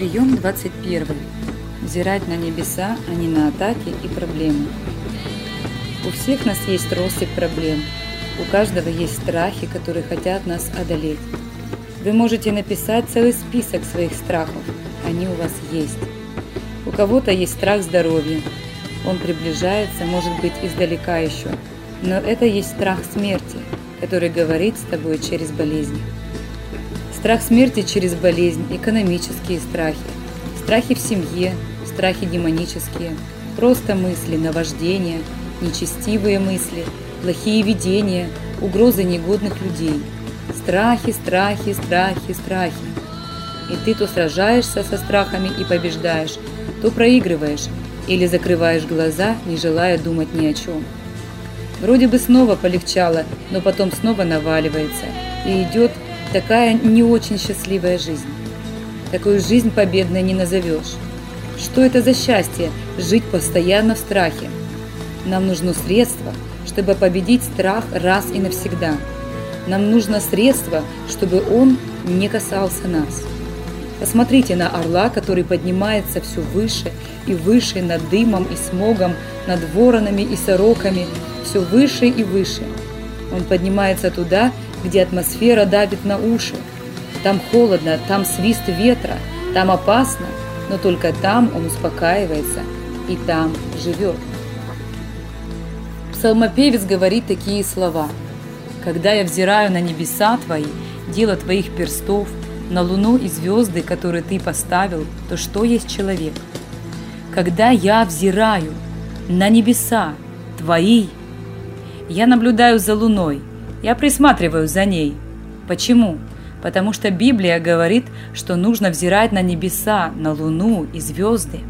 Прием 21. Взирать на небеса, а не на атаки и проблемы. У всех нас есть россыпь проблем. У каждого есть страхи, которые хотят нас одолеть. Вы можете написать целый список своих страхов. Они у вас есть. У кого-то есть страх здоровья. Он приближается, может быть, издалека еще. Но это есть страх смерти, который говорит с тобой через болезни. Страх смерти через болезнь, экономические страхи, страхи в семье, страхи демонические, просто мысли, наваждения, нечестивые мысли, плохие видения, угрозы негодных людей. Страхи, страхи, страхи, страхи. И ты то сражаешься со страхами и побеждаешь, то проигрываешь или закрываешь глаза, не желая думать ни о чем. Вроде бы снова полегчало, но потом снова наваливается и идет Такая не очень счастливая жизнь. Такую жизнь победной не назовешь. Что это за счастье – жить постоянно в страхе? Нам нужно средство, чтобы победить страх раз и навсегда. Нам нужно средство, чтобы он не касался нас. Посмотрите на орла, который поднимается все выше и выше над дымом и смогом, над воронами и сороками, все выше и выше. Он поднимается туда, где атмосфера давит на уши. Там холодно, там свист ветра, там опасно, но только там он успокаивается и там живет. Псалмопевец говорит такие слова. «Когда я взираю на небеса Твои, дело Твоих перстов, на луну и звезды, которые Ты поставил, то что есть человек? Когда я взираю на небеса Твои, я наблюдаю за луной – я присматриваю за ней. Почему? Потому что Библия говорит, что нужно взирать на небеса, на луну и звезды.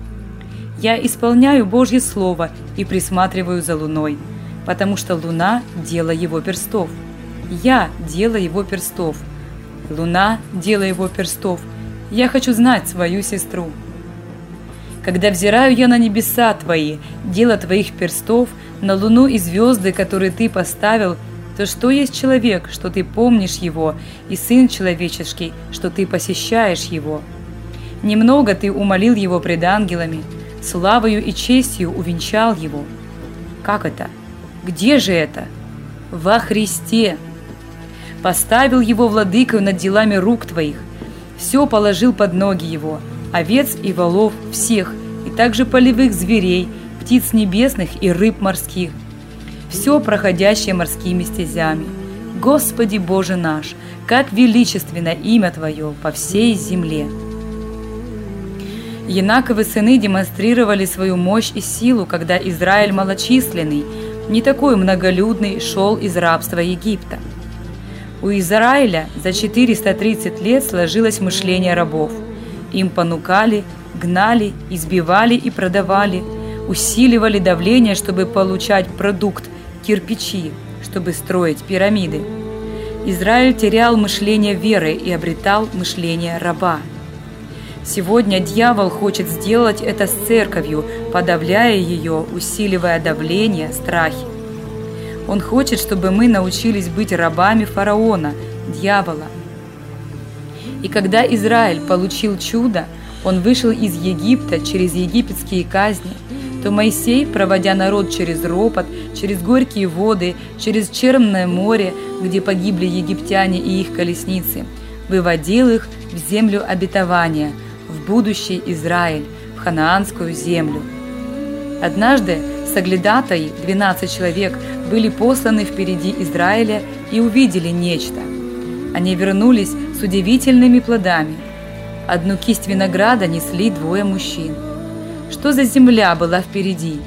Я исполняю Божье Слово и присматриваю за луной, потому что луна – дело его перстов. Я – дело его перстов. Луна – дело его перстов. Я хочу знать свою сестру. Когда взираю я на небеса твои, дело твоих перстов, на луну и звезды, которые ты поставил – то что есть человек, что ты помнишь его, и сын человеческий, что ты посещаешь его? Немного ты умолил его пред ангелами, славою и честью увенчал его. Как это? Где же это? Во Христе. Поставил его владыкою над делами рук твоих, все положил под ноги его, овец и волов всех, и также полевых зверей, птиц небесных и рыб морских – все проходящее морскими стезями. Господи Боже наш, как величественно имя Твое по всей земле! Янаковы сыны демонстрировали свою мощь и силу, когда Израиль малочисленный, не такой многолюдный, шел из рабства Египта. У Израиля за 430 лет сложилось мышление рабов. Им понукали, гнали, избивали и продавали, усиливали давление, чтобы получать продукт – кирпичи, чтобы строить пирамиды. Израиль терял мышление веры и обретал мышление раба. Сегодня дьявол хочет сделать это с церковью, подавляя ее, усиливая давление, страхи. Он хочет, чтобы мы научились быть рабами фараона, дьявола. И когда Израиль получил чудо, он вышел из Египта через египетские казни – то Моисей, проводя народ через ропот, через горькие воды, через Черное море, где погибли египтяне и их колесницы, выводил их в землю обетования, в будущий Израиль, в ханаанскую землю. Однажды соглядатаи, 12 человек, были посланы впереди Израиля и увидели нечто. Они вернулись с удивительными плодами. Одну кисть винограда несли двое мужчин – что за земля была впереди.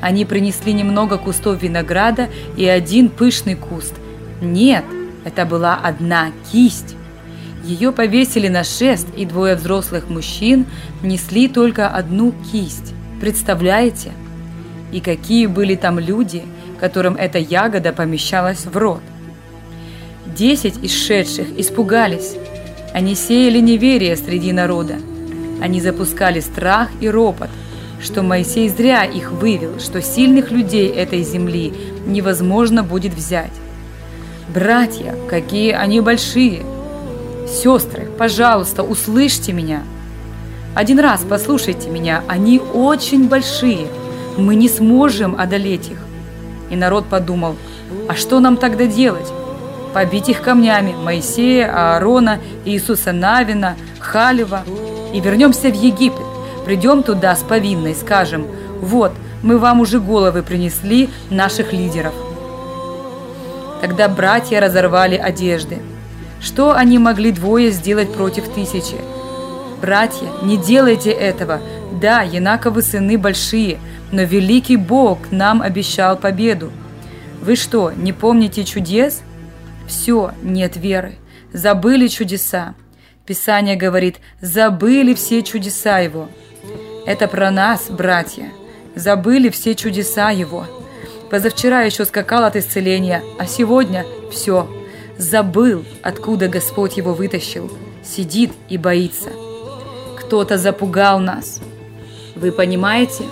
Они принесли немного кустов винограда и один пышный куст. Нет, это была одна кисть. Ее повесили на шест, и двое взрослых мужчин несли только одну кисть. Представляете? И какие были там люди, которым эта ягода помещалась в рот. Десять исшедших испугались. Они сеяли неверие среди народа. Они запускали страх и ропот, что Моисей зря их вывел, что сильных людей этой земли невозможно будет взять. Братья, какие они большие! Сестры, пожалуйста, услышьте меня! Один раз послушайте меня, они очень большие. Мы не сможем одолеть их. И народ подумал, а что нам тогда делать? Побить их камнями Моисея, Аарона, Иисуса Навина, Халева. И вернемся в Египет. Придем туда с повинной, скажем, вот, мы вам уже головы принесли наших лидеров. Тогда братья разорвали одежды. Что они могли двое сделать против тысячи? Братья, не делайте этого. Да, Янаковы сыны большие, но великий Бог нам обещал победу. Вы что, не помните чудес? Все, нет веры. Забыли чудеса. Писание говорит, забыли все чудеса Его. Это про нас, братья. Забыли все чудеса Его. Позавчера еще скакал от исцеления, а сегодня все. Забыл, откуда Господь его вытащил. Сидит и боится. Кто-то запугал нас. Вы понимаете?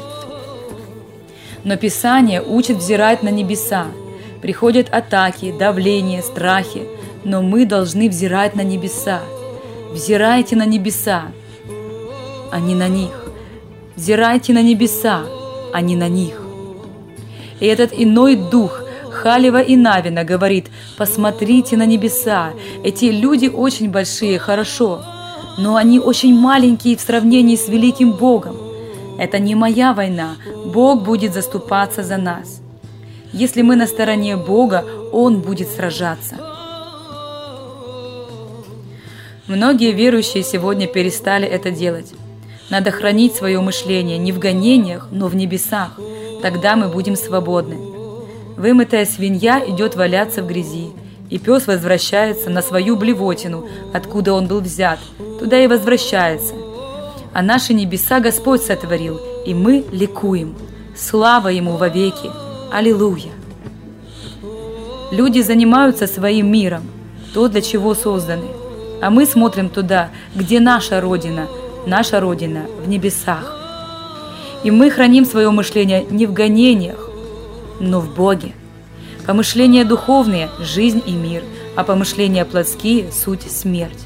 Но Писание учит взирать на небеса. Приходят атаки, давление, страхи, но мы должны взирать на небеса. Взирайте на небеса, а не на них. Взирайте на небеса, а не на них. И этот иной дух Халева и Навина говорит, посмотрите на небеса, эти люди очень большие, хорошо, но они очень маленькие в сравнении с великим Богом. Это не моя война, Бог будет заступаться за нас. Если мы на стороне Бога, Он будет сражаться. Многие верующие сегодня перестали это делать. Надо хранить свое мышление не в гонениях, но в небесах – Тогда мы будем свободны. Вымытая свинья идет валяться в грязи, и пес возвращается на свою блевотину, откуда он был взят, туда и возвращается. А наши небеса Господь сотворил, и мы ликуем. Слава Ему вовеки! Аллилуйя! Люди занимаются своим миром, то, для чего созданы. А мы смотрим туда, где наша Родина, наша Родина в небесах. И мы храним свое мышление не в гонениях, но в Боге. Помышления духовные – жизнь и мир, а помышления плотские – суть смерть.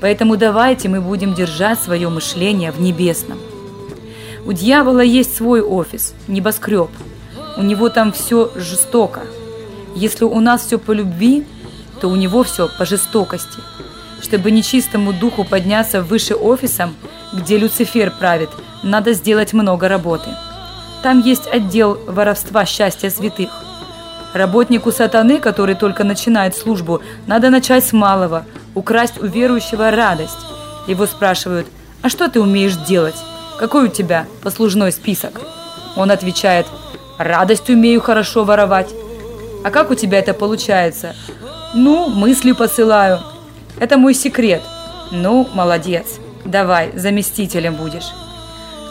Поэтому давайте мы будем держать свое мышление в небесном. У дьявола есть свой офис, небоскреб. У него там все жестоко. Если у нас все по любви, то у него все по жестокости. Чтобы нечистому духу подняться выше офисом, где Люцифер правит, надо сделать много работы. Там есть отдел воровства счастья святых. Работнику сатаны, который только начинает службу, надо начать с малого, украсть у верующего радость. Его спрашивают, а что ты умеешь делать? Какой у тебя послужной список? Он отвечает, радость умею хорошо воровать. А как у тебя это получается? Ну, мысли посылаю. Это мой секрет. Ну, молодец. Давай, заместителем будешь.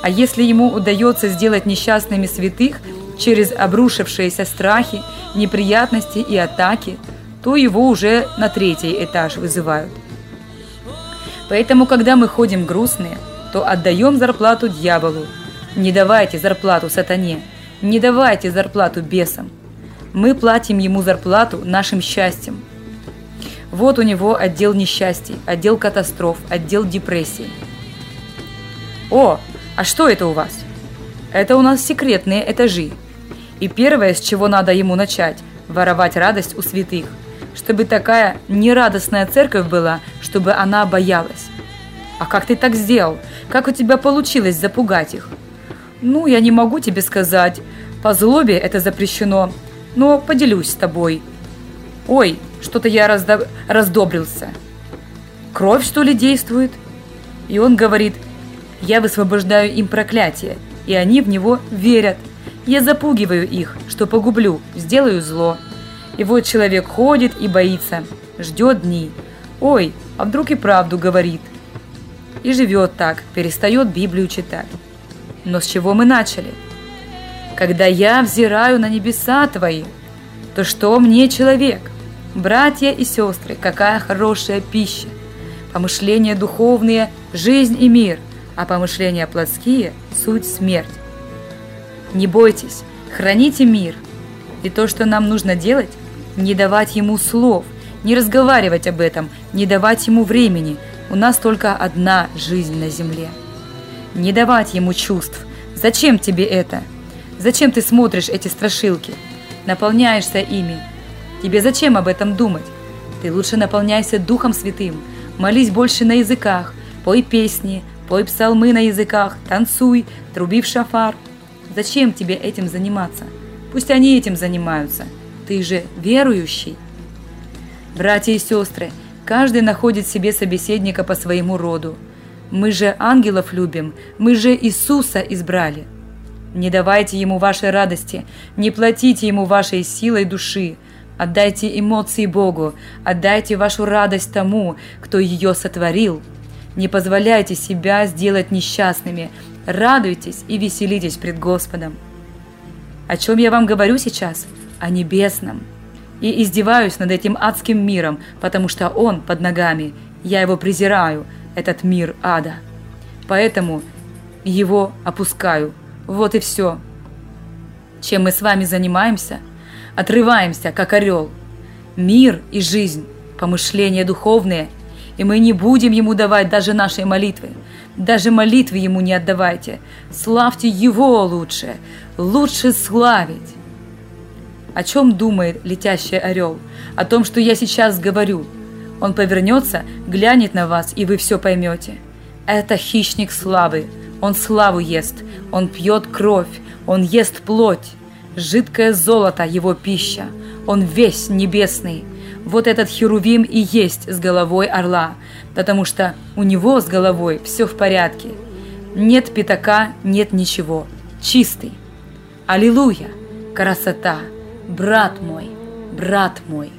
А если ему удается сделать несчастными святых через обрушившиеся страхи, неприятности и атаки, то его уже на третий этаж вызывают. Поэтому, когда мы ходим грустные, то отдаем зарплату дьяволу. Не давайте зарплату сатане, не давайте зарплату бесам. Мы платим ему зарплату нашим счастьем. Вот у него отдел несчастий, отдел катастроф, отдел депрессии. О, а что это у вас? Это у нас секретные этажи. И первое, с чего надо ему начать – воровать радость у святых. Чтобы такая нерадостная церковь была, чтобы она боялась. А как ты так сделал? Как у тебя получилось запугать их? Ну, я не могу тебе сказать. По злобе это запрещено. Но поделюсь с тобой. Ой, что-то я раздо... раздобрился. Кровь, что ли, действует? И он говорит – я высвобождаю им проклятие, и они в него верят. Я запугиваю их, что погублю, сделаю зло. И вот человек ходит и боится, ждет дни. Ой, а вдруг и правду говорит. И живет так, перестает Библию читать. Но с чего мы начали? Когда я взираю на небеса твои, то что мне человек? Братья и сестры, какая хорошая пища! Помышления духовные, жизнь и мир – а помышления плотские – суть смерть. Не бойтесь, храните мир. И то, что нам нужно делать – не давать ему слов, не разговаривать об этом, не давать ему времени. У нас только одна жизнь на земле. не давать ему чувств. Зачем тебе это? Зачем ты смотришь эти страшилки? Наполняешься ими. Тебе зачем об этом думать? Ты лучше наполняйся Духом Святым, молись больше на языках, пой песни, пой псалмы на языках, танцуй, труби в шафар. Зачем тебе этим заниматься? Пусть они этим занимаются. Ты же верующий. Братья и сестры, каждый находит себе собеседника по своему роду. Мы же ангелов любим, мы же Иисуса избрали. Не давайте ему вашей радости, не платите ему вашей силой души. Отдайте эмоции Богу, отдайте вашу радость тому, кто ее сотворил. Не позволяйте себя сделать несчастными, радуйтесь и веселитесь пред Господом. О чем я вам говорю сейчас? О небесном. И издеваюсь над этим адским миром, потому что он под ногами, я его презираю, этот мир ада. Поэтому его опускаю. Вот и все. Чем мы с вами занимаемся? Отрываемся, как орел. Мир и жизнь, помышления духовные, и мы не будем ему давать даже нашей молитвы. Даже молитвы ему не отдавайте. Славьте его лучше, лучше славить. О чем думает летящий орел? О том, что я сейчас говорю – он повернется, глянет на вас, и вы все поймете. Это хищник славы. Он славу ест. Он пьет кровь. Он ест плоть. Жидкое золото – его пища. Он весь небесный. Вот этот херувим и есть с головой орла, потому что у него с головой все в порядке. Нет пятака, нет ничего. Чистый. Аллилуйя! Красота! Брат мой, брат мой!